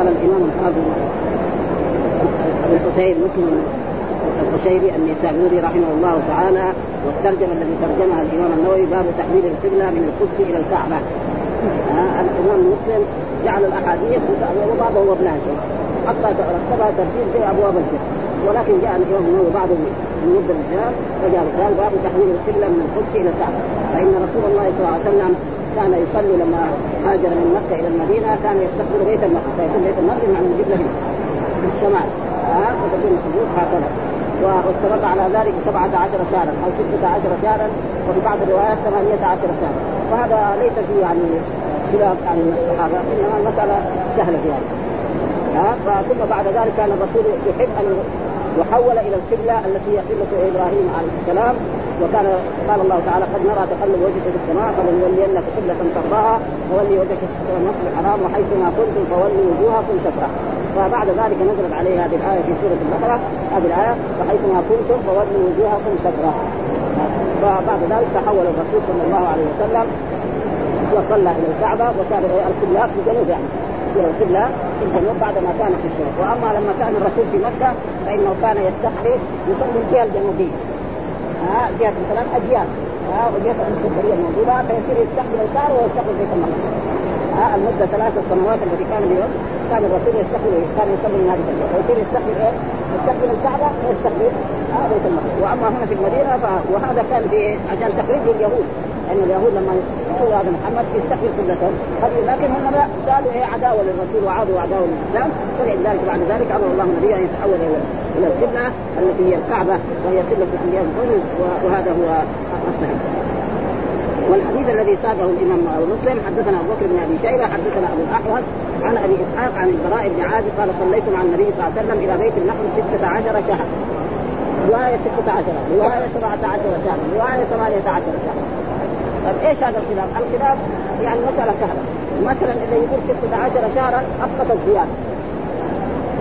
قال الإمام الحافظ أبو الحسين مسلم القشيري النسابوري رحمه الله تعالى والترجمة الذي ترجمها الإمام النووي باب تحويل القبلة من القدس إلى الكعبة. آه الإمام مسلم جعل الأحاديث وبعضه وابنها حتى رتبها ترتيب زي أبواب الفقه ولكن جاء الإمام النووي بعض من مده الرجال فجاء قال باب تحويل القبلة من القدس إلى الكعبة. فإن رسول الله صلى الله عليه وسلم كان يصلي لما هاجر من مكة إلى المدينة كان يستقبل بيت المقدس فيكون بيت المقدس معنى هنا في الشمال. ها؟ آه وتكون الصدور هكذا. واستمر على ذلك 17 شهرا أو 16 شهرا وفي بعض الروايات 18 شهرا. وهذا ليس فيه يعني خلاف يعني من الصحابة إنما المسألة سهلة في هذا ها؟ ثم بعد ذلك كان الرسول يحب أن يحول إلى القبلة التي هي قبله إبراهيم عليه السلام. وكان قال الله تعالى قد نرى تقلب وجهك في السماء فلنولينك قبلة ترضاها فولي وجهك شطر المسجد الحرام وحيثما كنتم فولوا وجوهكم شطرة. فبعد ذلك نزلت عليه هذه الآية في سورة البقرة. هذه الآية فحيثما كنتم فولوا وجوهكم شطرة. فبعد ذلك تحول الرسول صلى الله عليه وسلم وصلى إلى الكعبة وكان القبلة في جنوب يعني القبله في الجنوب بعد ما كانت في الشرق وأما لما كان الرسول في مكة فإنه كان يستقبل يصلي الجهة الجنوبية. ها جهة مثلا أجيال. ها وجهة الاسكندريه الموجودة فيصير يستقبل الكعبه ويستقبل بيت المقدس ها المدة ثلاث سنوات التي كان اليوم كان الرسول يستقبل كان يصلي من هذه الجهة. فيصير يستقبل إيه؟ يستقبل الكعبه ويستقبل بيت المقدس وأما هنا في المدينة ف... وهذا كان في عشان تخريج اليهود. لأن اليهود لما يشوفوا هذا محمد يستقبل قبلتهم لكن هم سالوا إيه عداوة للرسول وعادوا عداوه للإسلام. فلذلك بعد ذلك. أمر الله النبي أن يتحول إلى القبلة التي هي الكعبة وهي قبلة الأنبياء وهذا هو الصحيح. والحديث الذي ساقه الإمام مسلم حدثنا أبو بكر بن أبي شيبة حدثنا أبو الأحوص عن أبي إسحاق عن البراء بن عازب قال صليت مع النبي صلى الله عليه وسلم إلى بيت المقدس 16 شهرا. رواية 16 رواية 17 شهرا رواية 18 شهرا. طيب إيش هذا الخلاف؟ الخلاف يعني مسألة سهلة. مثلا إذا يقول 16 شهرا أسقط الزيادة.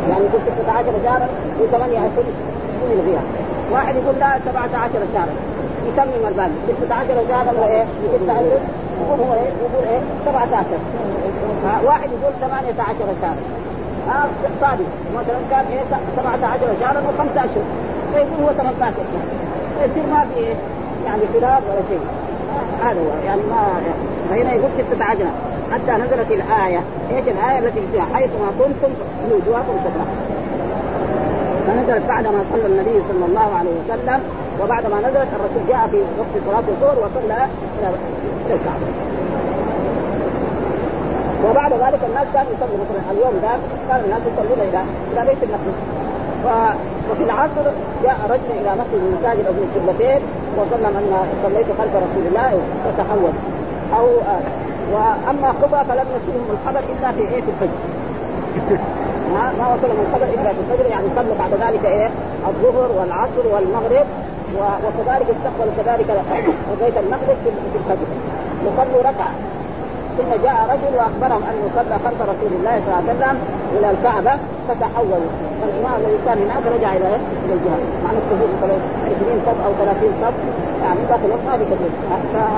يعني يقول 16 شهرا و8 أشهر من الغياب. واحد يقول لا 17 شهرا. يتمم الباقي. 16 شهرا وايه؟ يقول يقول هو إيه؟ يقول إيه؟ 17 واحد يقول 18 شهرا. آه صادق. مثلا كان إيه 17 شهرا وخمسة اشهر فيقول هو 18 شهر فيصير ما في إيه؟ يعني خلاف ولا شيء. هذا هو. يعني ما فهنا يقول 16 حتى نزلت الآية، إيش الآية التي فيها؟ حيثما كنتم وجوهكم شطرة. فنزلت بعد ما صلى النبي صلى الله عليه وسلم وبعد ما نزلت الرسول جاء في وقت صلاة الظهر وصلى إلى الكعبة. وبعد ذلك الناس كانوا يصلوا مثلا اليوم ذاك كان الناس يصلون إلى إلى بيت المقدس. ف... وفي العصر جاء رجل إلى مسجد من مساجد ابن القبلتين وظن أن صليت خلف رسول الله فتحول أو آه. وأما قبى فلم يصلهم الخبر إلا في إيه في الفجر. ما ما وصلهم الخبر إلا في الفجر يعني صلوا بعد ذلك إيه الظهر والعصر والمغرب وكذلك استقبلوا كذلك بيت المقدس في الفجر. وصلوا ركعة. ثم جاء رجل وأخبرهم انه صلى خلف رسول الله صلى الله عليه وسلم إلى الكعبة. فتحولوا فالإمام الذي كان هناك رجع إلى إلى الجهه مع مثلا 20 صف أو 30 صف. يعني ذاك الوقت ما بكثير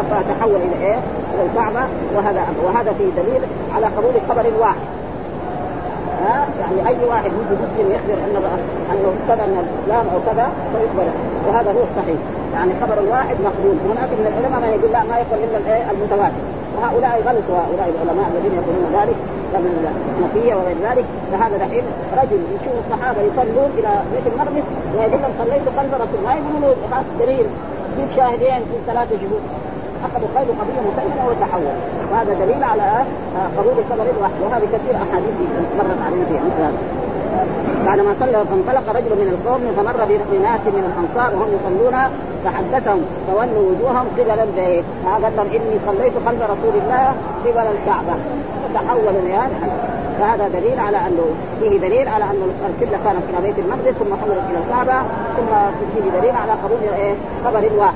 فتحول إلى إيه؟ إلى الكعبة. وهذا وهذا فيه دليل على قبول خبر واحد. ها؟ يعني أي واحد يجي مسلم يخبر ان أنه كذا من الإسلام أو كذا فيقبل وهذا هو الصحيح. يعني خبر الواحد مقبول. هناك من العلماء من يقول لا ما يقبل إلا المتواتر. وهؤلاء غلطوا هؤلاء العلماء الذين يقولون ذلك. من الحنفيه وغير ذلك فهذا دحين رجل يشوف الصحابة يصلون إلى بيت المقدس ويقول لهم صليت خلف رسول ما يقولون له خلاص دليل. جيب شاهدين في ثلاثة شهود. أخذوا خير قضيه مسلمة وتحول. وهذا دليل على قبول خبر الوحي وهذه كثير أحاديث مرت علينا في مثل بعدما صلى فانطلق رجل من القوم فمر بناس من الأنصار وهم يصلون فحدثهم فولوا وجوههم قبل البيت. قال لهم إني صليت خلف رسول الله قبل الكعبة. فتحول يعني فهذا دليل على انه فيه دليل على أن القبلة كانت إلى بيت المقدس ثم حولت إلى الكعبة ثم فيه دليل على قبول إيه خبر واحد.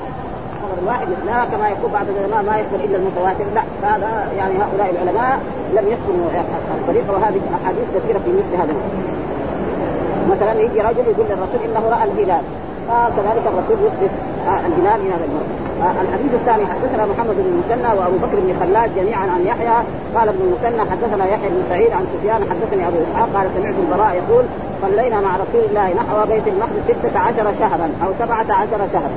خبر واحد. لا كما يقول بعض العلماء ما يقبل إلا المتواتر. لا فهذا يعني هؤلاء العلماء لم يذكروا الطريقة. وهذه أحاديث كثيرة في مثل هذا مثلا يجي رجل يقول للرسول إنه رأى الهلال. فكذلك الرسول يثبت آه البناء من هذا الموضوع آه الحديث الثاني حدثنا محمد بن المثنى وأبو بكر بن خلاد جميعا عن يحيى. قال ابن المثنى حدثنا يحيى بن سعيد عن سفيان حدثني أبو إسحاق قال سمعت البراء يقول صلينا مع رسول الله نحو بيت المقدس ستة عشر شهرا أو سبعة عشر شهرا.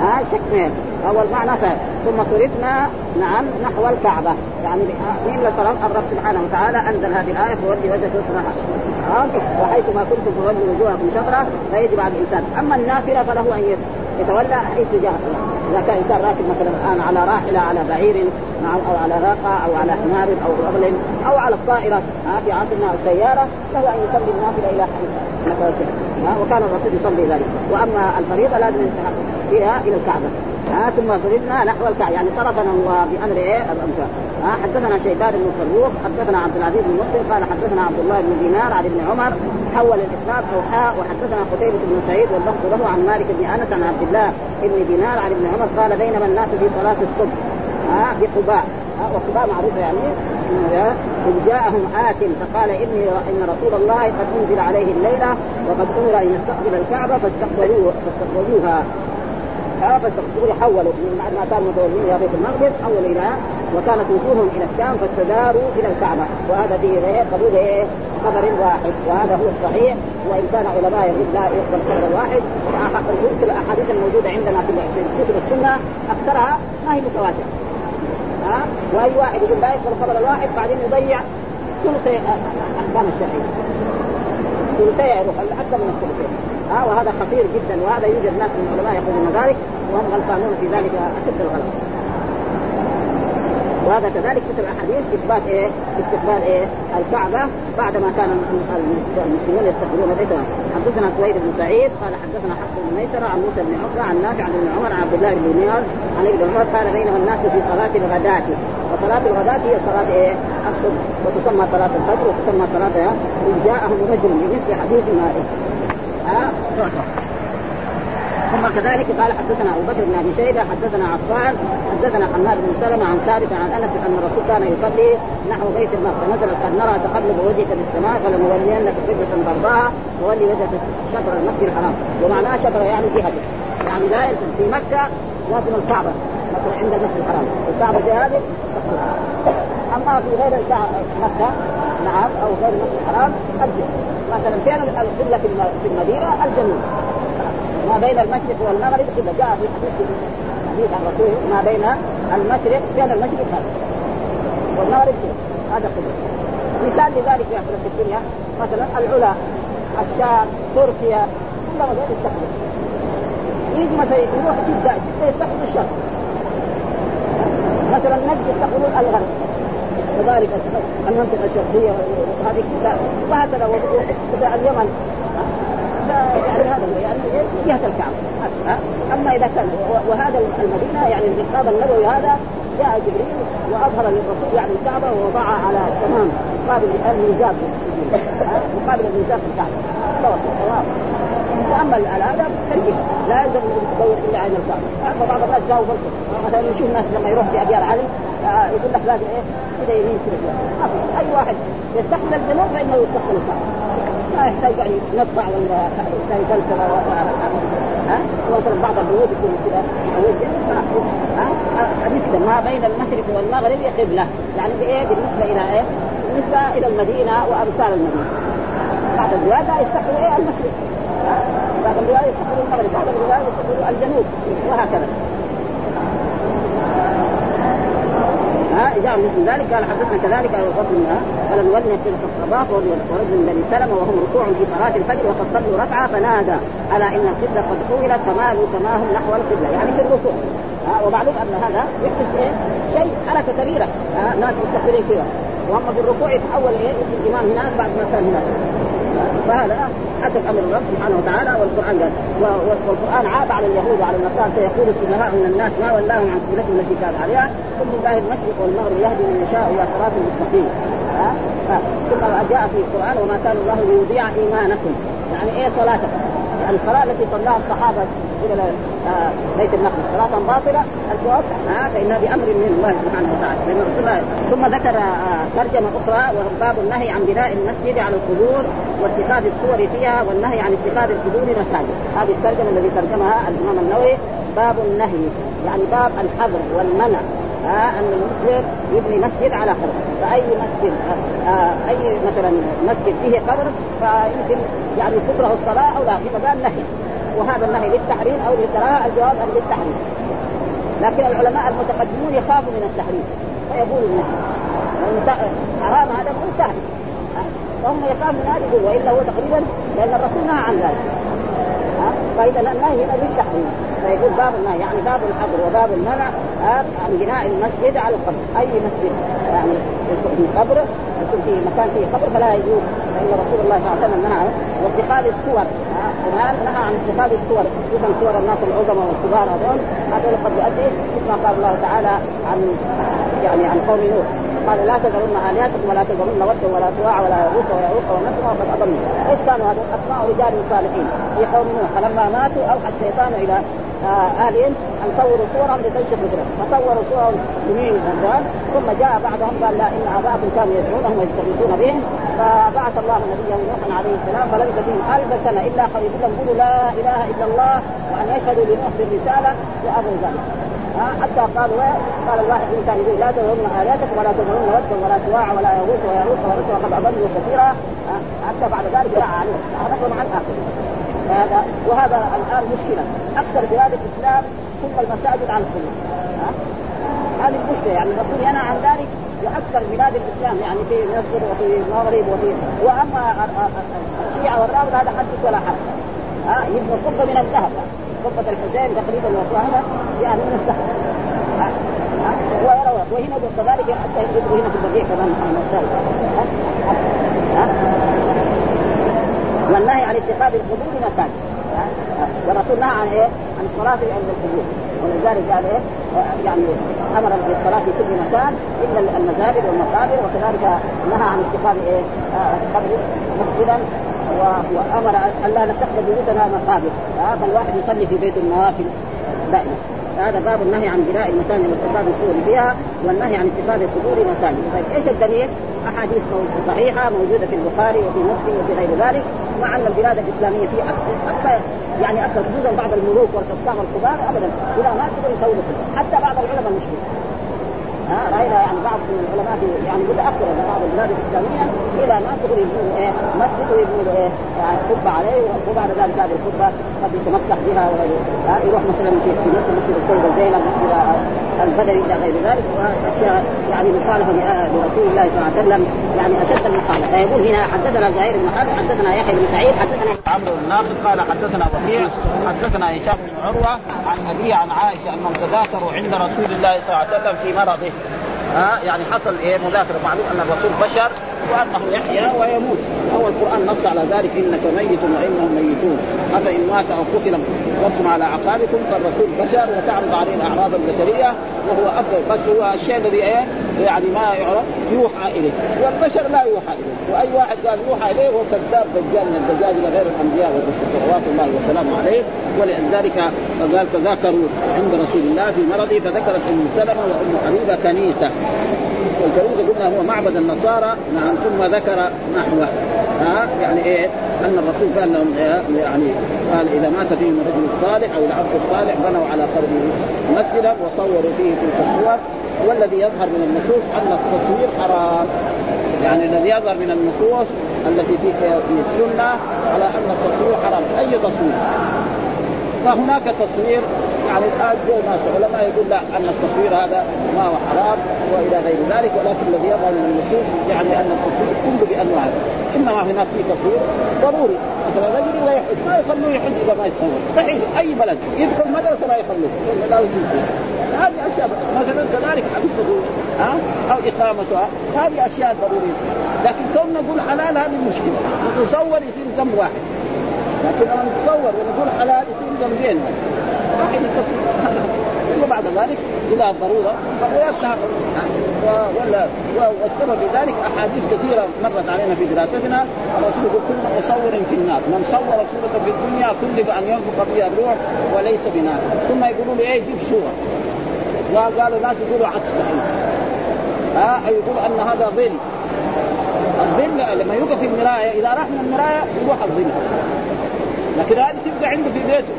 ها آه شكلين أول معنى فهم. ثم صرفنا نعم نحو الكعبة. يعني مين صرف الرب سبحانه وتعالى أنزل هذه الآية فولي وجهك شطرها وحيثما كنتم تولوا وجوهكم شطرة فيجب على الإنسان. أما النافلة فله أن يتولى حيث جاء إذا كان إنسان راكب مثلا الآن على راحلة على بعير أو على ناقه أو على حمار أو رجل أو على الطائرة في عصرنا السياره له أن يصلي النافلة إلى حيث. وكان الرسول يصلي ذلك. وأما الفريضة لازم فيها إلى الكعبة. ها ثم صرفنا نحو الكعبة. يعني صرفنا الله بأمر إيه؟ الامثال ها حدثنا شيبان بن فروخ حدثنا عبد العزيز بن مسلم قال حدثنا عبد الله بن دينار عن ابن عمر حول الإسناد أو حاء وحدثنا قتيبة بن سعيد واللفظ له عن مالك بن أنس عن عبد الله بن دينار عن ابن عمر قال بينما الناس في صلاة الصبح. ها بقباء. وقباء معروفة يعني. إذ جاءهم آت فقال إني إن رسول الله قد أنزل عليه الليلة وقد أمر أن يستقبل الكعبة فاستقبلوه فاستقبلوها. فاستقبلوا حولوا من بعد ما كانوا متوجهين إلى بيت المقدس حولوا إلى وكانت وجوههم إلى الشام فاستداروا إلى الكعبة. وهذا فيه قبول إيه خبر واحد. وهذا هو الصحيح وإن كان علماء يقول لا يقبل خبر واحد. كل الأحاديث الموجودة عندنا في كتب السنة أكثرها ما هي متواترة. ها؟ وأي واحد يقول لا يقبل خبر الواحد بعدين يضيع ثلث احكام الشرعية. ثلثي يروح أكثر من الثلثين. ها وهذا خطير جدا وهذا يوجد ناس من العلماء يقولون ذلك وهم غلطانون في ذلك أشد الغلط وهذا كذلك مثل الاحاديث إثبات إيه؟ استقبال إيه؟ الكعبة بعد ما كان المسلمون يستقبلون بيتها حدثنا سويد بن سعيد قال حدثنا حفص بن ميسرة عن موسى بن عقبة عن نافع عن ابن عمر عن عبد الله بن دينار عن ابن عمر قال بينما الناس في صلاة الغداة وصلاة الغداة هي صلاة إيه؟ الصبح وتسمى صلاة الفجر وتسمى صلاة إذ جاءهم رجل بمثل حديث مالك ثم كذلك قال حدثنا أبو بكر بن أبي شيبة حدثنا عفان حدثنا حماد بن سلمة عن ثابت عن أنس أن الرسول كان يصلي نحو بيت المقدس. فنزل قد نرى تقلب وجهك في السماء فلنولينك قبلة ترضاها وولي وجهك شطر المسجد الحرام. ومعناه شطر يعني جهته يعني لا في مكة لازم الكعبة. مثلا عند المسجد الحرام. الكعبة هذه أما في غير مكة نعم أو غير المسجد الحرام الجهه مثلا كان القبلة في المدينة الجنوب ما بين المشرق والمغرب كذا جاء في حديث حديث عن رسول ما بين المشرق كان المشرق هذا والمغرب هذا قبله مثال لذلك يحصل في الدنيا مثلا العلا الشام تركيا كلها هذول يستقبل يجي مثلا يروح جدة جدة يستقبل الشرق مثلا نجد يستقبلون الغرب. كذلك المنطقة الشرقية وهذه وهكذا اليمن. يعني هذا يعني جهة الكعبة. أما إذا كان وهذا المدينة يعني المقام النبوي هذا جاء جبريل وأظهر للرسول يعني الكعبة ووضعها على تمام مقابل الميزاب مقابل الميزاب الكعبة. واما الآن كالجهه لا يلزم أن تدور إلا عين الكعبة. فبعض الناس جاوا مثلا نشوف الناس لما يروح في أبيار علي يقول لك لازم إيه؟ كذا يمين كذا أي واحد يستقبل الجنوب فإنه يستقبل الكعبه ما يحتاج يعني ينطع ولا يحتاج فلسفه ها؟ مثلا بعض البيوت يكون كذا. حديث ما بين المشرق والمغرب قبلة. يعني بايه بالنسبة إلى إيه؟ بالنسبة إلى المدينة وأمثال المدينة. بعض الروايات يستقبل إيه؟ المشرق. بعض الروايات يستقبل المغرب. بعض الروايات يستقبل الجنوب. وهكذا. ها جاء مثل ذلك قال حدثنا كذلك ابو بكر قال نولي في الصباح ورجل بني سلمة وهم ركوع في صلاة الفجر وقد صلوا ركعة فنادى على إن القبلة قد حولت فمالوا تماهم نحو القبلة؟ يعني في الركوع. ومعلوم أن هذا يحدث إيه؟ شيء حركة كبيرة. ناس مستقبلين كذا وأما في الركوع يتحول إيه؟ الإمام هناك بعد ما كان هناك. فهذا حسب أمر الرب سبحانه وتعالى والقرآن قال والقرآن عاب على اليهود وعلى النصارى سيقول السفهاء من الناس ما ولاهم عن قبلتهم التي كان عليها. قل لله المشرق والمغرب يهدي من يشاء إلى صراط مستقيم. ثم جاء في القرآن وما كان الله ليضيع إيمانكم. يعني إيه صلاتكم؟ يعني الصلاة التي صلاها الصحابة إلى آه بيت المقدس. صلاة باطلة. الجواب آه فانها بامر من الله سبحانه وتعالى. ثم ذكر آه ترجمة أخرى وهو باب النهي عن بناء المسجد على القبور واتخاذ الصور فيها والنهي عن اتخاذ القبور مساجد. هذه الترجمة الذي ترجمها الإمام النووي باب النهي يعني باب الحظر والمنع آه أن المسلم يبني مسجد على قبر فأي مسجد آه أي مثلا مسجد فيه قبر فيمكن يعني تكره الصلاة أو لا في مكان نهي وهذا النهي للتحريم أو للكراهه الجواب ان للتحريم. لكن العلماء المتقدمون يخافوا من التحريم. فيقولوا النهي حرام هذا مو سهل. فهم يخافوا من هذا يقول وإلا هو تقريبا لأن الرسول نهى عن ذلك. فإذا النهي هنا للتحريم. فيقول باب النهي يعني باب الحظر وباب المنع عن بناء المسجد على القبر. أي مسجد؟ يعني في قبر يكون في مكان فيه قبر فلا يجوز. فإن رسول الله صلى الله عليه وسلم نهى واتخاذ الصور. كمان نهى عن اتخاذ الصور خصوصا صور الناس العظماء والكبار هذول هذول قد يؤدي كما قال الله تعالى عن يعني عن قوم نوح. قال لا تذرن آلهتكم ولا تذرن ودا ولا سواع ولا يغوث ويعوق ونسر وقد أضلوا. إيش كانوا هذول؟ أسماء رجال صالحين في قوم نوح. فلما ماتوا أوحى الشيطان إلى اهلهم أن صوروا صورهم لتنشف ذكرهم فصوروا صورهم سنين الرجال ثم جاء بعضهم قال لا إن اباءكم كانوا يدعونهم ويستغيثون بهم. فبعث الله نبيه نوحا عليه السلام فلبث فيهم ألف سنة إلا خليل لهم لا إله إلا الله وأن يشهدوا لنوح بالرساله وابوا ذلك حتى قالوا قال الواحد من كان لا تذرن آلهتكم ولا تذرن ودا ولا سواع ولا يغوث ويعوق ونسر وقد أضلوا كثيرا. حتى بعد ذلك عليهم نقل عن اخره هذا وهذا الآن مشكلة. أكثر بلاد الإسلام كل المساجد على السنة. هذه المشكلة. يعني الرسول ينهى عن ذلك وأكثر بلاد الإسلام يعني في مصر وفي المغرب وفي وأما الشيعة والرافضه هذا حدث ولا حرج ها؟ يبنوا قبة من الذهب. قبة الحسين تقريبا وهذا يعني من الذهب. وهنا كذلك حتى يجدوا هنا في البقيع كمان والنهي عن اتخاذ القبور مساجد والرسول نهى عن إيه؟ عن الصلاه عند القبور ولذلك قال إيه؟ يعني أمر بالصلاة في كل مكان إلا المزابل والمقابر وكذلك نهى عن اتخاذ إيه؟ قبر مسجدا وأمر أن لا نتخذ بيوتنا مقابر فالواحد الواحد يصلي في بيت النوافل دائما هذا باب النهي عن بناء المساجد واتخاذ الصور فيها والنهي عن اتخاذ القبور مساجد، طيب إيش الدليل؟ أحاديث صحيحة موجودة في البخاري وفي مسلم وفي غير ذلك مع ان البلاد الإسلامية في أكثر يعني أكثر خصوصا بعض الملوك والحكام الكبار ابدا. إذا ما تقدر يسووا حتى بعض العلماء المسلمين ها رأينا يعني بعض العلماء يعني متاخر من بعض البلاد الإسلامية. إلى ما تغري يبنوا إيه مسجد ويبنوا إيه يعني قبه عليه وبعد ذلك هذه القبه قد يتمسح بها يروح مثلا في مصر مسجد السيده زينب البدوي إلى غير ذلك وأشياء يعني مخالفه لرسول الله صلى الله عليه وسلم يعني أشد المخالفه فيقول هنا حدثنا زهير بن حرب حدثنا يحيى بن سعيد حدثنا عمرو بن ناصر قال حدثنا وكيع حدثنا هشام بن عروة عن أبي عن عائشة انهم تذاكروا عند رسول الله صلى الله عليه وسلم في مرضه. ها يعني حصل إيه مذاكرة معلوم أن الرسول بشر وأنه يحيا ويموت. هو القرآن نص على ذلك إنك ميت وإنهم ميتون. أفإن مات أو قتل وأنتم على أعقابكم فالرسول بشر وتعرض عليه الأعراض البشرية وهو أفضل. بس هو الشيء الذي إيه؟ يعني ما يعرف يوحى إليه. والبشر لا يوحى إليه. وأي واحد قال يوحى إليه هو كذاب دجال. من الدجاجل غير الأنبياء والرسل صلوات الله وسلامه عليه. ولذلك قال تذاكروا عند رسول الله في مرضه. فذكرت أم سلمة وأم حبيبة كنيسة. والكنيسه قلنا هو معبد النصارى نعم ثم ذكر نحو ها؟ يعني إيه؟ أن الرسول قال لهم يعني قال إذا مات فيهم الرجل الصالح أو العبد الصالح بنوا على قبره مسجدا وصوروا فيه تلك الصور. والذي يظهر من النصوص أن التصوير حرام. يعني الذي يظهر من النصوص التي في في السنة على أن التصوير حرام. أي تصوير؟ فهناك تصوير يعني الآن جو ناس علماء يقول لا أن التصوير هذا ما هو حرام وإلى غير ذلك ولكن الذي يظهر من النصوص يعني أن التصوير كله بانواعه إنما هناك في تصوير ضروري. مثلا رجل يبغى يحج ما يخلوه يحج إذا ما يصور صحيح أي بلد؟ يدخل مدرسة ما يخلوه لا يجوز. هذه أشياء مثلا كذلك حفظه ها؟ أو إقامتها. هذه أشياء ضرورية. لكن كون نقول حلال هذه المشكلة تصور يصير ذنب واحد. لكن لما نتصور ونقول حلال يصير ذنبين واحد ثم بعد ذلك إلى الضرورة. ويفتح ولا والسبب في ذلك أحاديث كثيرة مرت علينا في دراستنا. الرسول يقول كل مصور في النار. من صور صورة في الدنيا كلف أن ينفق فيها الروح وليس بناس ثم يقولوا لي إيه جيب صورة. وقالوا الناس يقولوا عكس. ها أه؟ يقول أن هذا ظل. الظل لما يوقف في المراية إذا راح من المراية يروح الظل. لكن هذه تبقى عنده في بيته.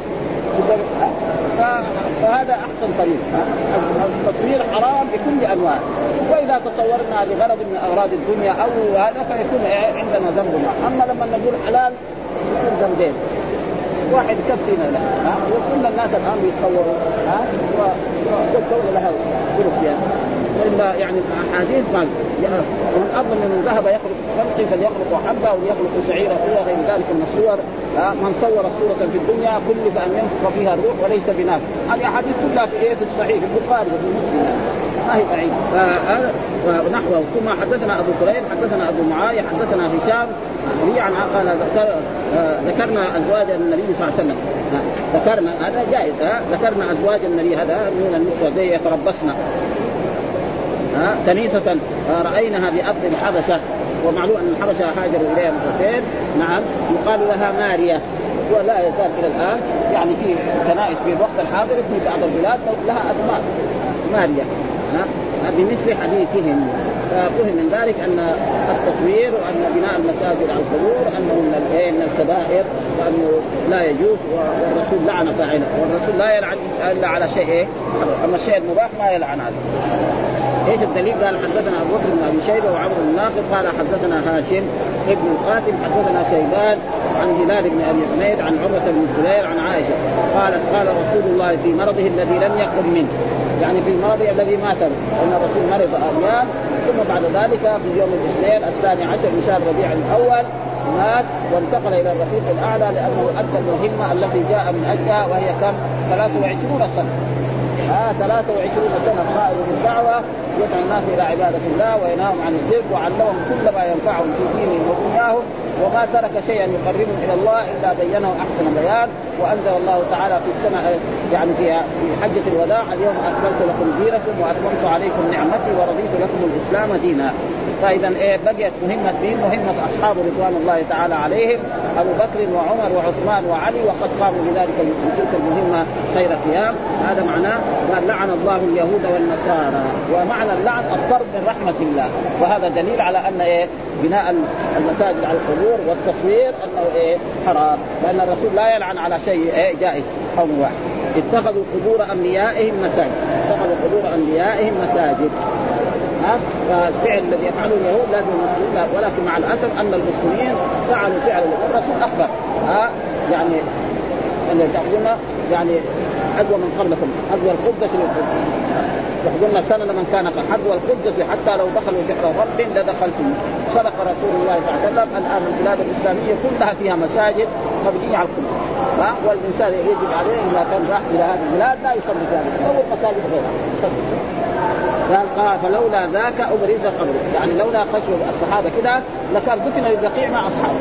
فهذا أحسن طريق. التصوير حرام بكل أنواع. وإذا تصورنا لغرض من أغراض الدنيا أو هذا فيكون عندنا ذنب أما لما نقول حلال يكون ذنبين. واحد يكفينا له وكل الناس الآن بيتصوروا ها؟ والدولة لها طرق يعني. وإلا يعني الاحاديث ما ومن أظن من ذهب يخلق خلقي فليخلق حبة وليخلق شعيرة إلى غير ذلك من الصور. من صور صورة في الدنيا كلف أن ينفخ فيها الروح وليس بناس. هذه أحاديث كلها في إيه؟ في الصحيح البخاري وفي مسلم. ما هي بعيد. ونحوه ثم حدثنا أبو كريم حدثنا أبو معاوية حدثنا هشام. هي عن قال ذكرنا أزواج النبي صلى الله عليه وسلم. ذكرنا هذا جائز. ذكرنا أزواج النبي هذا من النسوة. يتربصن. ها؟ كنيسة رأينها بأرض الحبشة. ومعلوم أن الحبشة هاجروا إليها مرتين نعم. يقال لها ماريا. ولا يزال إلى الآن. يعني في كنائس في الوقت الحاضر في بعض البلاد لها أسماء. ماريا. ها بمثل حديثهم ففهم من ذلك أن التصوير وأن بناء المساجد على القبور أنه من من الكبائر وأنه لا يجوز والرسول لعن فاعله. والرسول لا يلعن إلا على شيء إيه؟ أما الشيء المباح ما يلعن عليه. إيش الدليل؟ قال حدثنا أبو بكر بن أبي شيبة وعمر بن ناقد قال حدثنا هاشم ابن القاسم حدثنا شيبان عن هلال بن أبي حميد عن عروة بن الزبير عن عائشة قالت قال رسول الله في مرضه الذي لم يقم منه يعني في الماضي الذي مات إن الرسول مرض أيام ثم بعد ذلك في يوم الاثنين الثاني عشر من شهر ربيع الأول مات وانتقل إلى الرفيق الأعلى لأنه أدى المهمه التي جاء من اجلها وهي كم؟ 23 سنة. آه 23 سنة قائد بالدعوه يدعو الناس إلى عبادة الله وينهاهم عن الشرك وعلمهم كل ما ينفعهم في دينهم ودنياهم وما ترك شيئا يقربهم إلى الله إلا بينه أحسن بيان وأنزل الله تعالى في السنة يعني في في حجة الوداع اليوم أكملت لكم دينكم وأتممت عليكم نعمتي ورضيت لكم الإسلام دينا. فإذا إيه بقيت مهمة دين مهمة أصحاب رضوان الله تعالى عليهم أبو بكر وعمر وعثمان وعلي وقد قاموا بذلك بتلك المهمة خير قيام. هذا معناه قال لعن الله اليهود والنصارى. ومعنى اللعن الطرد من رحمة الله. وهذا دليل على أن إيه بناء المساجد على القبور والتصوير أنه إيه حرام. لأن الرسول لا يلعن على شيء إيه جائز قول واحد. اتخذوا قبور أنبيائهم مساجد. اتخذوا قبور أنبيائهم مساجد. ها؟ فالفعل الذي يفعله اليهود لازم المسلمين ولكن مع الأسف أن المسلمين فعلوا فعل الرسول أخبر. ها؟ يعني اللي تاخذون يعني حذو من قبلكم حذو القبة للقبة. يحضرنا سنة من كان حذو القبة حتى لو دخلوا جحر رب لدخلتم. صدق رسول الله صلى الله عليه وسلم. الآن البلاد الإسلامية كلها فيها مساجد مبنية على القبة ها؟ والإنسان يجب عليه إذا كان راح إلى هذه البلاد لا يصلي فيها أو المساجد غيرها قال قال فلولا ذاك أبرز قبره. يعني لولا خشوا الصحابة كده لكان دفن البقيع مع أصحابه.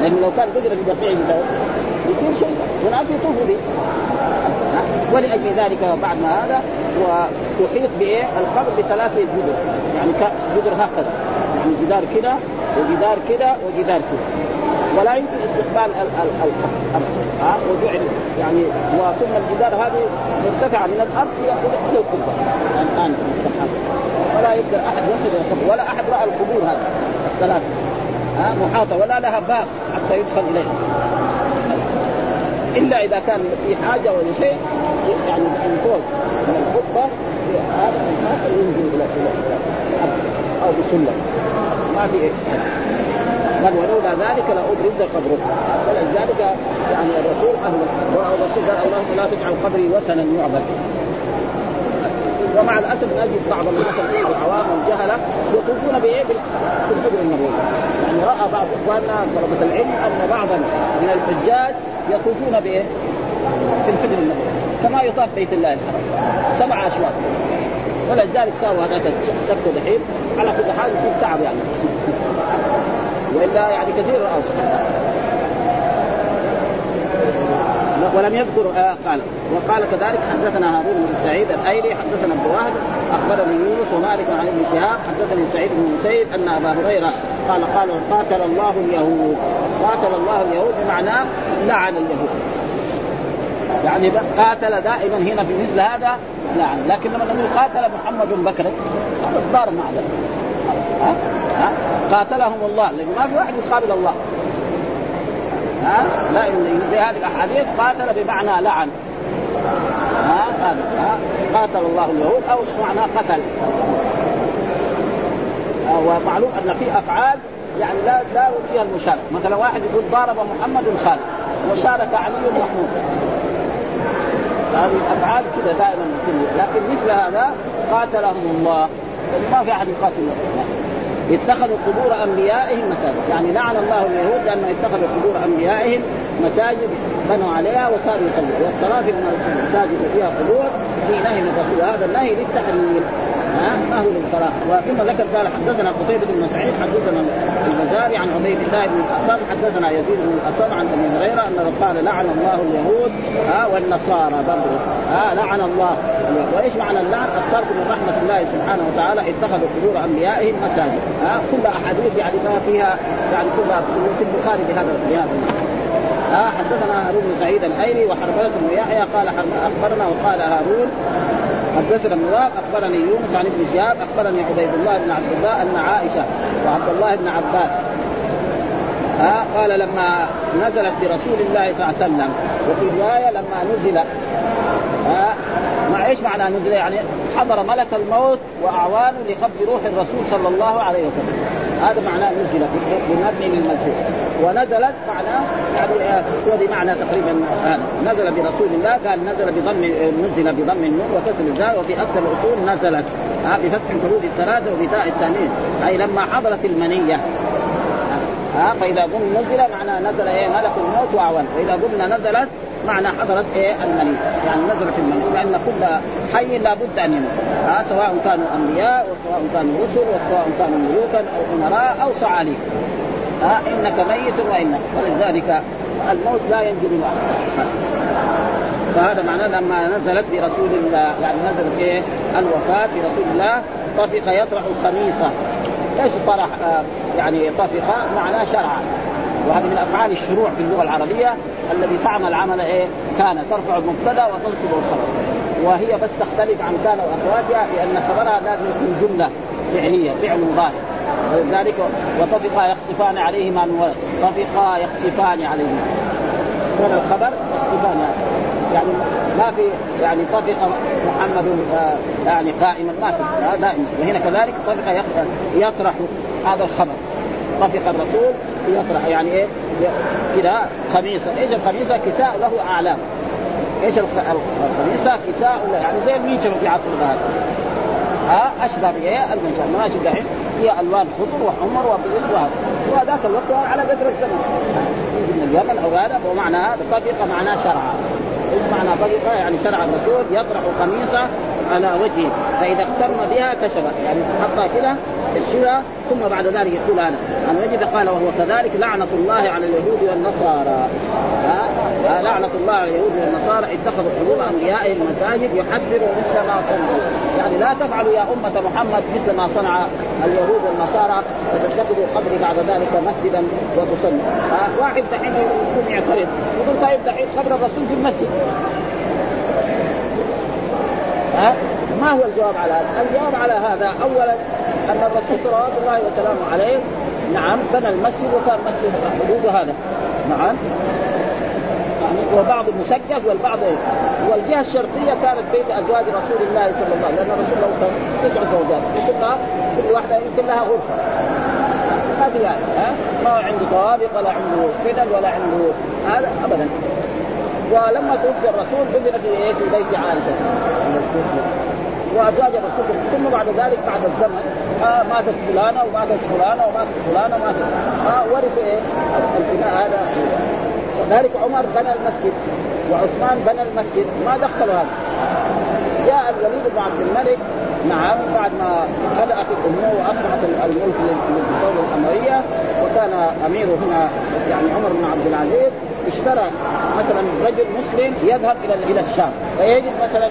لأنه لو كان قدر البقيع يصير شيء. وناس يطوفوا به ولأجل ذلك بعد ما هذا وتحيط بإيه؟ القبر بثلاثه جدر. يعني جدر هكذا. يعني جدار كده وجدار كده وجدار كده. ولا يمكن استقبال القبر. ها؟ وجعل يعني وثم الجدار هذه مرتفعة من الأرض إلى القبه الآن ولا يقدر أحد يصل إلى القبر. ولا أحد رأى القبور هذه. الثلاثه ها؟ محاطة. ولا لها باب حتى يدخل إليها. إلا إذا كان في حاجة ولا شيء. يعني فوق من الخطبه هذا الانسان ينزل إلى أو بسلم ما في قال ولولا ذلك لأبرز قبره ولذلك يعني الرسول أهل الرسول قال اللهم لا تجعل قبري وثنا يعبد ومع الاسف نجد بعض الناس العوام والجهله يطوفون بايه؟ بالحجر النبوي يعني رأى بعض إخواننا طلبه العلم أن بعضا من الحجاج يطوفون بإيه؟ في الحجر النبوي كما يطاف بيت الله. الحرام سبع أشواط. ولذلك ساووا هذاك السبت دحين على كل حال في تعب يعني. وإلا يعني كثير رأوا. ولم يذكر آه قال. وقال كذلك حدثنا هارون بن سعيد الأيلي حدثنا ابن وهب أخبرني يونس ومالك عن ابن شهاب حدثني سعيد بن مسيب أن أبا هريرة قال قال قاتل الله اليهود. قاتل الله اليهود بمعنى لعن اليهود. يعني قاتل دائما هنا في مثل هذا. لعن لكن لما نقول قاتل محمد بكر هذا الضار مع ذلك. ها؟ ها؟ قاتلهم الله. لأنه ما في واحد يقابل الله. ها؟ لا زي هذه الأحاديث قاتل بمعنى لعن. ها؟ قاتل ها؟ قاتل الله اليهود أو معنى قتل. ومعلوم أن في أفعال يعني لا لا فيها المشاركه مثلا واحد يقول ضارب محمد خالد وشارك علي محمود. هذه الأفعال كذا دائما لكن مثل هذا قاتلهم الله. ما في أحد يقاتل. اتخذوا قبور أنبيائهم مساجد، يعني لعن الله اليهود لأنه اتخذوا قبور أنبيائهم مساجد بنوا عليها وصاروا يصلوا، والصلاه في المساجد فيها قبور في نهي من الرسول، هذا النهي للتحريم. ما هو للصلاه ثم ذكر قال حدثنا قتيبة بن سعيد حدثنا البزاري عن عبيد الله بن الأصم حدثنا يزيد بن الأصم عن أبي هريرة انه قال لعن الله اليهود ها والنصارى برضه ها لعن الله وإيش معنى اللعن؟ الطرد من رحمة الله سبحانه وتعالى اتخذوا قبور أنبيائهم مساجد ها كل أحاديث يعني ما فيها يعني كلها في البخاري بهذا بهذا ها حدثنا هارون بن سعيد الأيلي وحرمله بن يحيى قال أخبرنا وقال هارون حدثنا وهب أخبرني يونس عن ابن شهاب أخبرني عبيد الله بن عبد الله أن عائشة وعبد الله بن عباس ها قال لما نزلت برسول الله صلى الله عليه وسلم وفي رواية لما نزل ها مع إيش معنى نزل؟ يعني حضر ملك الموت واعوانه لقبض روح الرسول صلى الله عليه وسلم. هذا معناه نزل في مبني للمجهول ونزلت معناه يعني هو بمعنى تقريبا نزل برسول الله قال نزل بضم نزل بضم النون وكسر الزاء وفي أكثر الأصول نزلت. ها بفتح الحروف الثلاثه وبتاء التانيث أي لما حضرت المنية. ها فإذا قلنا نزل معناه نزل إيه؟ ملك الموت وأعوان. وإذا قلنا نزلت معنى حضرت إيه؟ المني يعني نزلت المني لأن كل حي لابد أن يموت. ها سواء كانوا أنبياء وسواء كانوا رسل وسواء كانوا ملوكا أو أمراء أو صعاليك ها إنك ميت وانك ولذلك الموت لا ينجو منه فهذا معناه لما نزلت برسول الله يعني نزلت إيه؟ الوفاة برسول الله طفق يطرح الخميصه إيش طرح؟ آه يعني طفق معناه شرع. وهذه من أفعال الشروع في اللغة العربية الذي تعمل عمل إيه؟ كان ترفع المبتدأ وتنصب الخبر. وهي بس تختلف عن كان وأخواتها لأن خبرها لازم يكون جملة فعلية فعل مضارع. ولذلك وطفقا يخصفان عليهما من ولد طفقا يخصفان عليهما. كان الخبر يخصفان. يعني ما في يعني طفق محمد يعني قائما ما في دائما وهنا كذلك طفق يطرح هذا الخبر. طفق الرسول يطرح يعني إيه؟ كذا خميصه إيش الخميصه كساء له أعلام. إيش الخميصه كساء له يعني زي المنشر في عصرنا هذا ها؟ أشبه بإيه؟ المنشر المناشر دحين؟ هي الوان خضر وحمر وبيض وهذا. وذاك الوقت على قدر الزمن. من اليمن أو هذا ومعنى هذا. طبق معناه إيش معنى طبق يعني شرع الرسول يطرح قميصه على وجهه. فإذا اقترن بها كشفت. يعني حطها كده الشبه ثم بعد ذلك يقول أنا عن وجد قال وهو كذلك لعنة الله على اليهود والنصارى. لعنة الله على اليهود والنصارى اتخذوا قبور انبيائهم مساجد يحذروا مثل ما صنعوا. يعني لا تفعلوا يا أمة محمد مثل ما صنع اليهود والنصارى فتتخذوا قبري بعد ذلك مسجدا وتصلوا واحد دحين يكون يعترض يقول طيب دحين قبر الرسول في المسجد. ها؟ ما هو الجواب على هذا؟ الجواب على هذا اولا أن الرسول صلوات الله وسلامه عليه نعم بنى المسجد وكان مسجد حدوده هذا. نعم. وبعض مسجد والبعض والجهة الشرقيه كانت بيت أزواج رسول الله صلى الله عليه وسلم لأن الرسول له كان تسع زوجات وكلها كل واحدة يمكن لها غرفة. ما في يعني ها؟ ما عنده طوابق ولا عنده فدل ولا عنده هذا ابدا. ولما توفي الرسول بذل في إيه في بيت عائشة. وأزواج الرسول ثم بعد ذلك بعد الزمن آه ماتت فلانة وماتت فلانة وماتت فلانة وماتت آه ورثوا إيه البناء هذا. ذلك عمر بنى المسجد وعثمان بنى المسجد. ما دخلوا هذا؟ جاء الوليد بن عبد الملك نعم بعد ما بدات الأمور وأصبحت الملك للدوله الامويه وكان أميره هنا يعني عمر بن عبد العزيز اشترى مثلا رجل مسلم يذهب إلى إلى الشام فيجد مثلا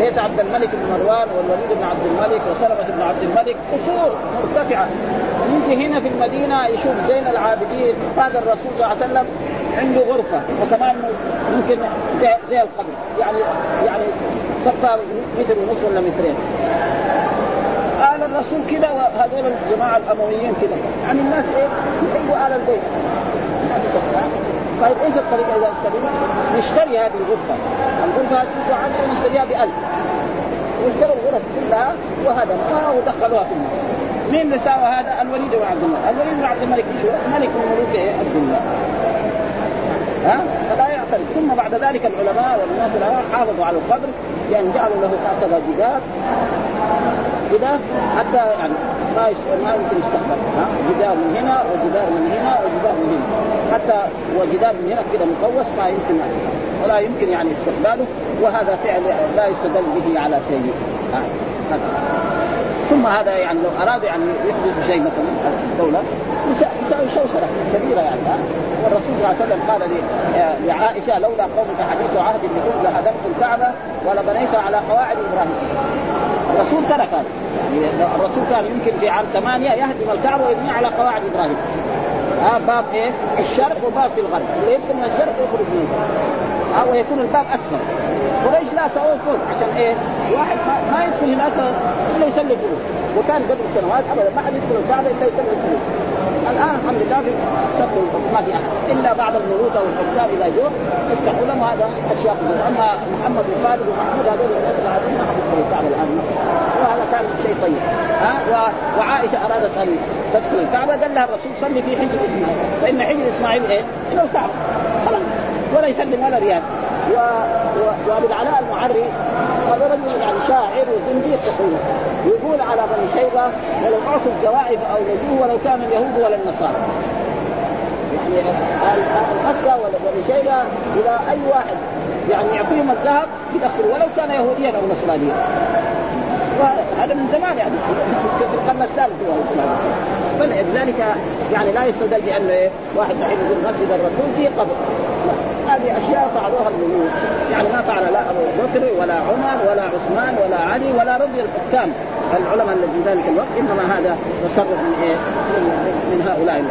بيت عبد الملك بن مروان والوليد بن عبد الملك وسلمة بن عبد الملك قصور مرتفعة. يجي هنا في المدينة يشوف زين العابدين هذا الرسول صلى الله عليه وسلم. عنده غرفة وكمان ممكن زي, زي القبر يعني يعني سقفها متر ونص ولا مترين آل الرسول كذا وهذول الجماعة الأمويين كذا يعني الناس إيه يحبوا آل البيت طيب إيش الطريقة إذا السليمه؟ نشتري هذه الغرفة، الغرفة هذه عنده نشتريها ب 1000 واشتروا الغرف كلها وهدموها ودخلوها في الناس. مين اللي ساوى هذا؟ الوليد بن عبد الملك، الوليد بن عبد الملك؟ ملك من ملوك الدنيا. ها؟ فلا يعترف، ثم بعد ذلك العلماء والناس حافظوا على القبر يعني جعلوا له هكذا جدار كذا حتى يعني ما ما يمكن يستقبل ها؟ جدار من هنا وجدار من هنا وجدار من هنا. حتى وجدار من هنا كذا مقوس ما يمكن ولا يمكن يعني استقباله وهذا فعل لا يستدل به على شيء. ثم هذا يعني لو أراد يعني يحدث شيء مثلا الدولة شوشره كبيره يعني والرسول صلى الله عليه وسلم قال لعائشه لولا قومك حديث عهد بكم لهدمت الكعبة ولبنيتها على قواعد إبراهيم الرسول ترك هذا يعني الرسول كان يمكن في عام ثمانية يهدم الكعبة ويبنيها على قواعد إبراهيم ها باب إيه؟ الشرق وباب في الغرب، اللي يدخل من الشرق يخرج من الغرب. ها ويكون الباب أسفل. قريش لا سووا فوق عشان إيه؟ واحد ما, ما يدخل هناك إلا يصلي جلوس، وكان قبل سنوات ابدا ما حد يدخل الكعبة إلا يصلي جلوس. الآن الحمد لله في سد ما في أحد. إلا بعض الملوك أو الحكام اذا جو يفتحوا لهم هذا أشياء أما محمد وخالد ومحمود هذول الناس العاديين ما حد الكعبه الان وهذا كان شيء طيب. ها؟ وعائشة أرادت أن تدخل. الكعبه قال لها الرسول صلي في حجر إسماعيل. فإن حجر إسماعيل إيه؟ إلى الكعبه خلاص. ولا يسلم ولا ريال و... و... وأبو العلاء المعري هذا رجل يعني شاعر وزنديق تقريبا يقول على بني شيبة ولو أعطوا الجوائز أو نجوه ولو كان اليهود ولا النصارى. يعني مكه ولا بني شيبة إلى أي واحد؟ يعني يعطيهم الذهب يدخلوا ولو كان يهوديا أو نصرانيا. وهذا من زمان يعني في القرن الثالث فلذلك يعني لا يستدل بأن واحد دحين يقول مسجد الرسول فيه قبر. هذه أشياء فعلوها الملوك يعني ما فعل لا أبو بكر ولا عمر ولا عثمان ولا علي ولا رضي الحكام. العلماء الذين في ذلك الوقت إنما هذا تصرف من إيه؟ من هؤلاء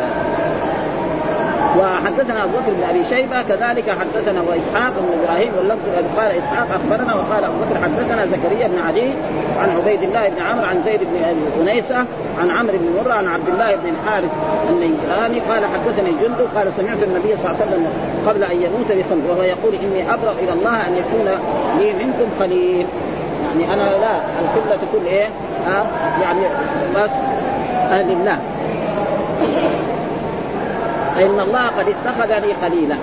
وحدثنا أبو بكر بن أبي شيبة كذلك حدثنا وإسحاق بن إبراهيم واللفظ قال إسحاق أخبرنا وقال أبو بكر حدثنا زكريا بن علي عن عبيد الله بن عمرو عن زيد بن أنيسة عن عمرو بن مرة عن عبد الله بن الحارث النيراني قال حدثني جندب قال سمعت النبي صلى الله عليه وسلم قبل أن يموت بخمس وهو يقول إني أبرأ إلى الله أن يكون لي منكم خليل. يعني أنا لا القبله تكون إيه؟ آه يعني بس أهل الله فإن الله قد اتخذني خليلا.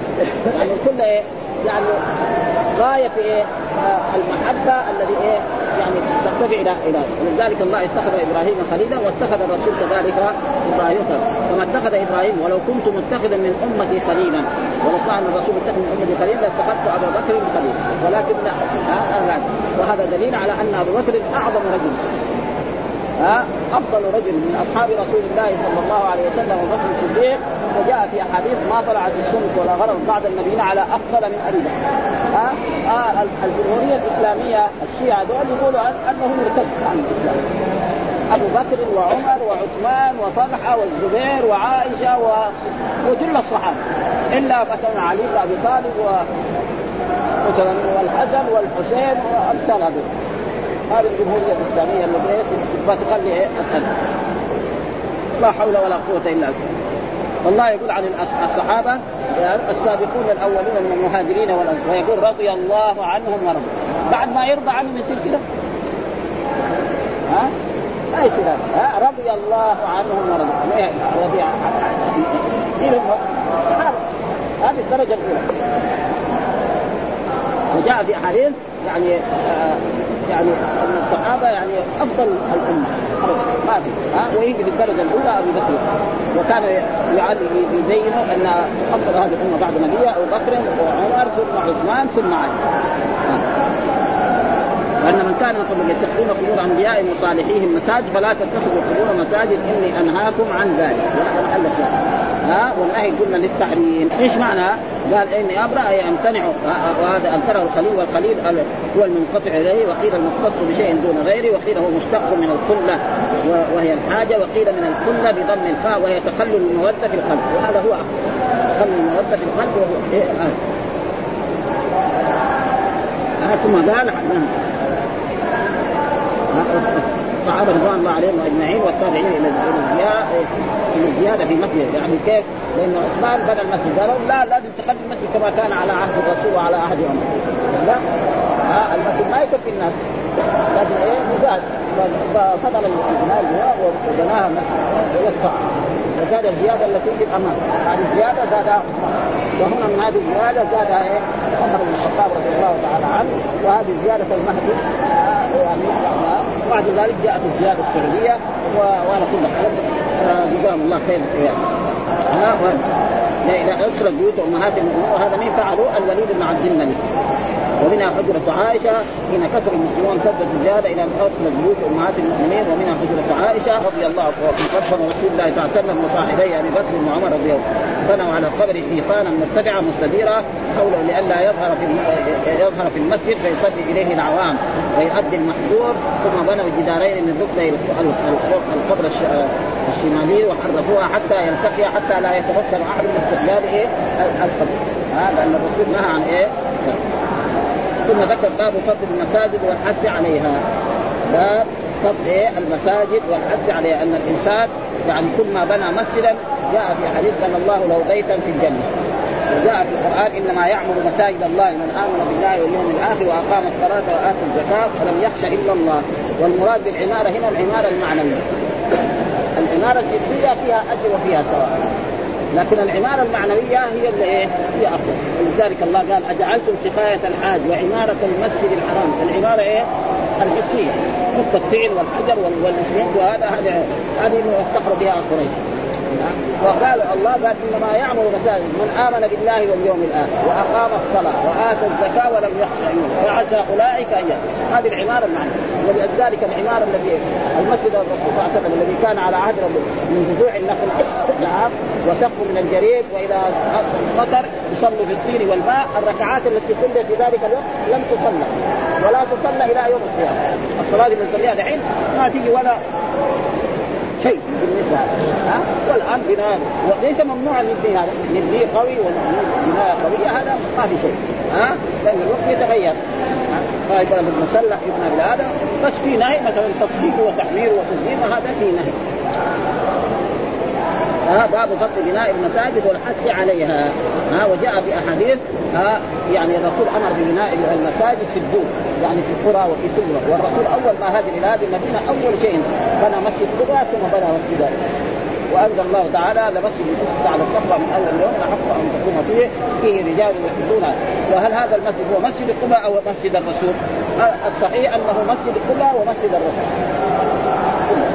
يعني كل إيه؟ يعني غاية في إيه؟ آه المحبة الذي إيه؟ يعني ترتفع إلى إلى ولذلك الله اتخذ إبراهيم خليلا واتخذ الرسول كذلك إبراهيم كما اتخذ إبراهيم ولو كنت متخذا من أمتي خليلا. ولو كان الرسول اتخذ من أمتي خليلا لاتخذت أبا بكر خليلا. ولكن لا. وهذا دليل على أن أبو بكر أعظم رجل. ها؟ أفضل رجل من أصحاب رسول الله صلى الله عليه وسلم ابو بكر الصديق وجاء في أحاديث ما طلعت الشمس ولا غرب بعد النبيين على أفضل من أبي بكر. ها؟ آه الجمهورية الإسلامية الشيعة دول يقولوا أنه مرتد عن الإسلام. أبو بكر وعمر وعثمان وطلحة والزبير وعائشة و... وجل الصحابة. إلا مثلا علي بن أبي طالب و مثلا والحسن والحسين وأمثال هذول. هذه الجمهورية الإسلامية التي فتخلي إيه لا حول ولا قوة إلا بالله. والله يقول عن الصحابة السابقون الأولون من المهاجرين والانصار ويقول رضي الله عنهم ورضوا. بعد ما يرضى عنهم يصير كذا ها؟ ما يصير رضي الله عنهم ورضوا. رضي عنهم هذه الدرجة الأولى. وجاء في أحاديث يعني آه يعني ان الصحابة يعني أفضل الأمة. ما في. ها؟ ويجي في الدرجة الأولى ابي بكر. وكان يعني يبين أن أفضل هذه الأمة بعد نبيه أبو بكر وعمر ثم عثمان ثم علي. وأن من كان قبل يتخذون قبور انبيائهم وصالحيهم مساجد فلا تتخذوا قبور مساجد إني أنهاكم عن ذلك. وهذا الشاهد ها؟ والنهي قلنا للتحريم. إيش معنى؟ قال إني أبرأ أي أمتنع. وهذا أنكره الخليل والخليل هو المنقطع إليه وقيل المختص بشيء دون غيره وقيل هو مشتق من الخله وهي الحاجة وقيل من الخله بضم الخاء وهي تخلل المودة في القلب. وهذا هو تخلل المودة في القلب وهو إيه. آه. ثم قال الصحابه رضوان الله عليهم أجمعين والتابعين إلى إلى الزياده في مسجد. يعني كيف؟ لأنه عثمان بنى المسجد. قالوا لا لازم تخلي المسجد كما كان على عهد الرسول وعلى عهد عمر. لا. آه المسجد ما يكفي الناس. لازم إيه يزاد ففضل البناء وبناها مسجد وسع وزاد الزيادة التي في الامام هذه الزيادة زادها وهنا من هذه الزيادة زادها إيه عمر بن الخطاب رضي الله تعالى عنه. وهذه زيادة المهدي. يعني بعد ذلك جاءت الزيادة السعوديه وأنا كل جزاهم الله خير يعني. لا إله ادخل بيوت امهات المؤمنين وهذا مين فعلوا الوليد بن عبد الملك. ومنها حجرة عائشة حين كثر المسلمون كذبت الزيادة إلى أن أدخل أمهات المؤمنين ومنها حجرة عائشة رضي الله عنها قد رسول الله صلى الله عليه وسلم وصاحبيه أبي بكر وعمر رضي الله بنوا على القبر حيطانا مرتفعة مستديرة حوله لئلا يظهر في يظهر في المسجد فيصلي إليه العوام ويؤدي المحظور ثم بنوا جدارين من ركبتي القبر الشمالي وحرفوها حتى يلتقي حتى لا يتمكن أحد من استقبال القبر. هذا أن الرسول نهى عن إيه؟ ثم ذكر باب فضل المساجد والحث عليها. باب فضل؟ المساجد والحث عليها. أن الإنسان يعني كل ما بنى مسجدا جاء في حديث بنى الله له بيتا في الجنة وجاء في القرآن إنما يعمر مساجد الله من آمن بالله واليوم الآخر وأقام الصلاة وآتى الزكاة ولم يخش إلا الله والمراد بالعمارة هنا العمارة المعنوية. العمارة الجسميه فيها أجر وفيها ثواب. لكن العمارة المعنوية هي اللي إيه؟ هي أفضل ولذلك الله قال أجعلتم سقاية الحاج وعمارة المسجد الحرام. العمارة إيه؟ الحسية. حط الطين والحجر والإسمنت وهذا هذا هذه يفتخر بها قريش. وقال الله قال إنما يعمر مساجد من آمن بالله واليوم الآخر وأقام الصلاة وآتى الزكاة ولم يخش عيونه وعسى أولئك أن هذه العمارة المعنى ولذلك العماره الذي المسجد الرسول صلى الله عليه وسلم الذي كان على عهد من جذوع النخل. نعم. وسقف من الجريد وإذا مطر يصلوا في الطين والماء. الركعات التي صليت في ذلك الوقت لم تصلى. ولا تصلى إلى يوم القيامة. الصلاة اللي نصليها دحين ما تيجي ولا شيء بالنسبة ها؟ والآن بناء وليس ممنوع نبني هذا نبني قوي وبناء قويه هذا ما في شيء ها؟ لأن الوقت يتغير قال المسلح يبنى بالهذا بس في نهي مثلا تصفيق وتحمير وتزيين هذا في نهي. ها باب فضل بناء المساجد والحث عليها. ها وجاء في أحاديث ها يعني الرسول أمر ببناء المساجد في الدور يعني في القرى وفي سبرة والرسول أول ما هاجر إلى هذه المدينة أول شيء بنى مسجد قبى ثم بنى مسجدا وأنزل الله تعالى لمسجد يسجد على التقوى من أول يوم أحق أن تقوم فيه فيه رجال يحبون وهل هذا المسجد هو مسجد قبى أو مسجد الرسول؟ الصحيح أنه مسجد قبى ومسجد الرسول.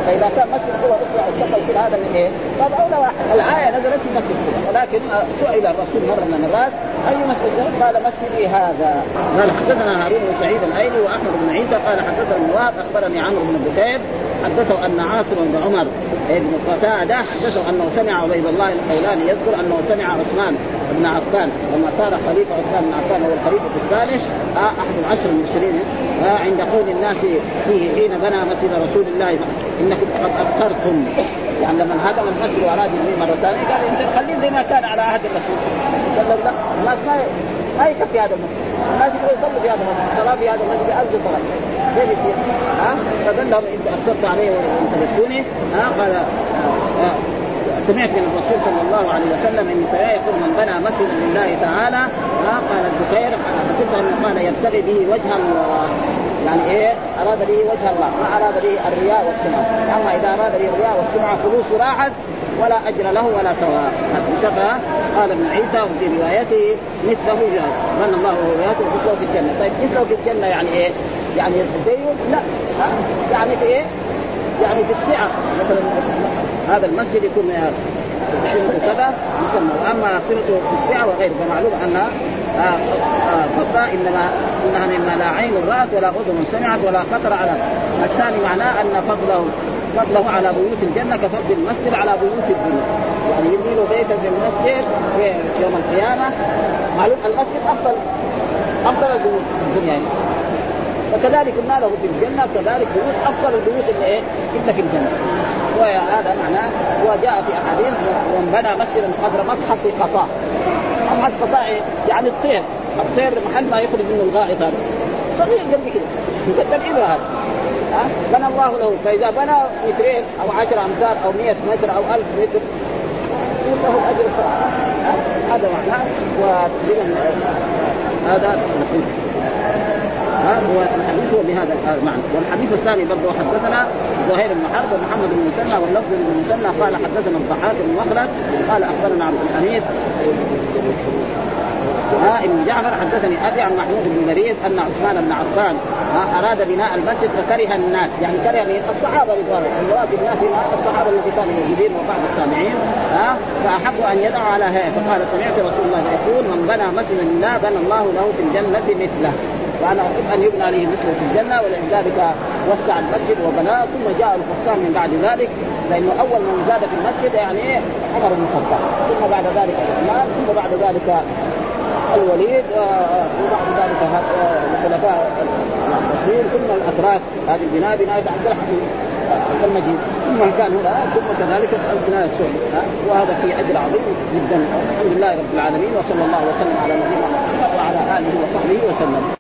فإذا كان مسجد قبى اطلع التقى يصير هذا من إيه؟ طب اولى واحد الايه نزلت في مسجد قبى ولكن سئل الرسول مرة من المرات أي مسجد قال مسجدي هذا. قال حدثنا هارون بن سعيد الأيلي وأحمد بن عيسى قال حدثنا النواب أخبرني عمرو بن بكير حدثه أن عاصم بن عمر بن قتادة حدثه أنه سمع عبيد الله القولاني يذكر أنه سمع عثمان بن عفان لما صار خليفة عثمان بن عفان هو الخليفة الثالث آه أحد العشر المبشرين آه عند قول الناس فيه حين بنى مسجد رسول الله انكم قد أبصرتم. يعني لما هدم المسجد واراد يبنيه مرة ثانية قال إنت خليه زي ما كان على عهد الرسول. قال لا الناس ما ما يكفي هذا المسجد. الناس يبغوا يصلوا في هذا المسجد الصلاة في هذا المسجد بألف صلاة. كيف يصير؟ ها فقال لهم إنت اكثرت علي وأنت ها قال سمعت من الرسول صلى الله عليه وسلم إن سيكون من بنى مسجدا لله تعالى ها؟ قال البخير حسبت أنه قال يبتغي به وجها يعني إيه؟ أراد به وجه الله ما أراد به الرياء والسمعه أما إذا أراد به الرياء والسمعه فلوس راحت ولا أجر له ولا ثواب. شفى قال ابن عيسى وفي روايته مثله جهاد من الله وهو مثله في الجنة. طيب مثله في الجنة يعني إيه؟ يعني زيه لا. يعني في إيه؟ يعني في السعة. مثلا هذا المسجد يكون سنة كذا يسمى وأما صلته في السعه وغيره فمعلوم أن آه آه فضة إنما إنها مما لا عين رأت ولا أذن سمعت ولا خطر على الثاني معناه أن فضله فضله على بيوت الجنة كفضل المسجد على بيوت الدنيا يعني يبني له بيتا في المسجد في يوم القيامة. معلوم المسجد أفضل أفضل البيوت في الدنيا. وكذلك ما له في الجنة كذلك بيوت أفضل البيوت اللي إيه؟ إلا في الجنة. وهذا معناه وجاء في أحاديث ومن بنى مسجدا قدر مفحص قطاع مفحص قطاع يعني الطير. الطير محل ما يخرج منه الغائط هذا. صغير قد كده. يقدم إبرة هذا. ها؟ بنى الله له. فإذا بنى مترين أو 10 امتار أو 100 متر أو 1000 متر يقول له أجر هذا معناه. وتقريبا هذا هو الحديث هو بهذا المعنى. والحديث الثاني برضه حدثنا زهير بن حرب ومحمد بن مسنى واللفظ بن مسنى قال حدثنا الضحاك بن مخلد قال أخبرنا عبد الحميد. ها ابن جعفر حدثني أبي عن محمود بن مريض أن عثمان بن عفان أراد بناء المسجد فكره الناس. يعني كره من الصحابة رضوان الله. بالناس الصحابة الذين كانوا موجودين وبعض التابعين ها فأحب أن يدعو على هيئه فقال سمعت رسول الله يقول من بنى مسجدا لله بنى الله له في الجنة مثله. وأنا أحب أن يبنى لي مثله في الجنة ولذلك وسع المسجد وبناه ثم جاء الفرسان من بعد ذلك لأنه أول من زاد في المسجد يعني عمر بن الخطاب. ثم بعد ذلك عثمان ثم بعد ذلك الوليد وبعد ذلك الخلفاء الرسول ثم الأتراك. هذه البناء بناء عبد الحميد المجيد. ثم كان هنا ثم كذلك البناء السعودي وهذا في أجر عظيم جدا. الحمد لله رب العالمين وصلى الله وسلم على نبينا محمد وعلى آله وصحبه وسلم.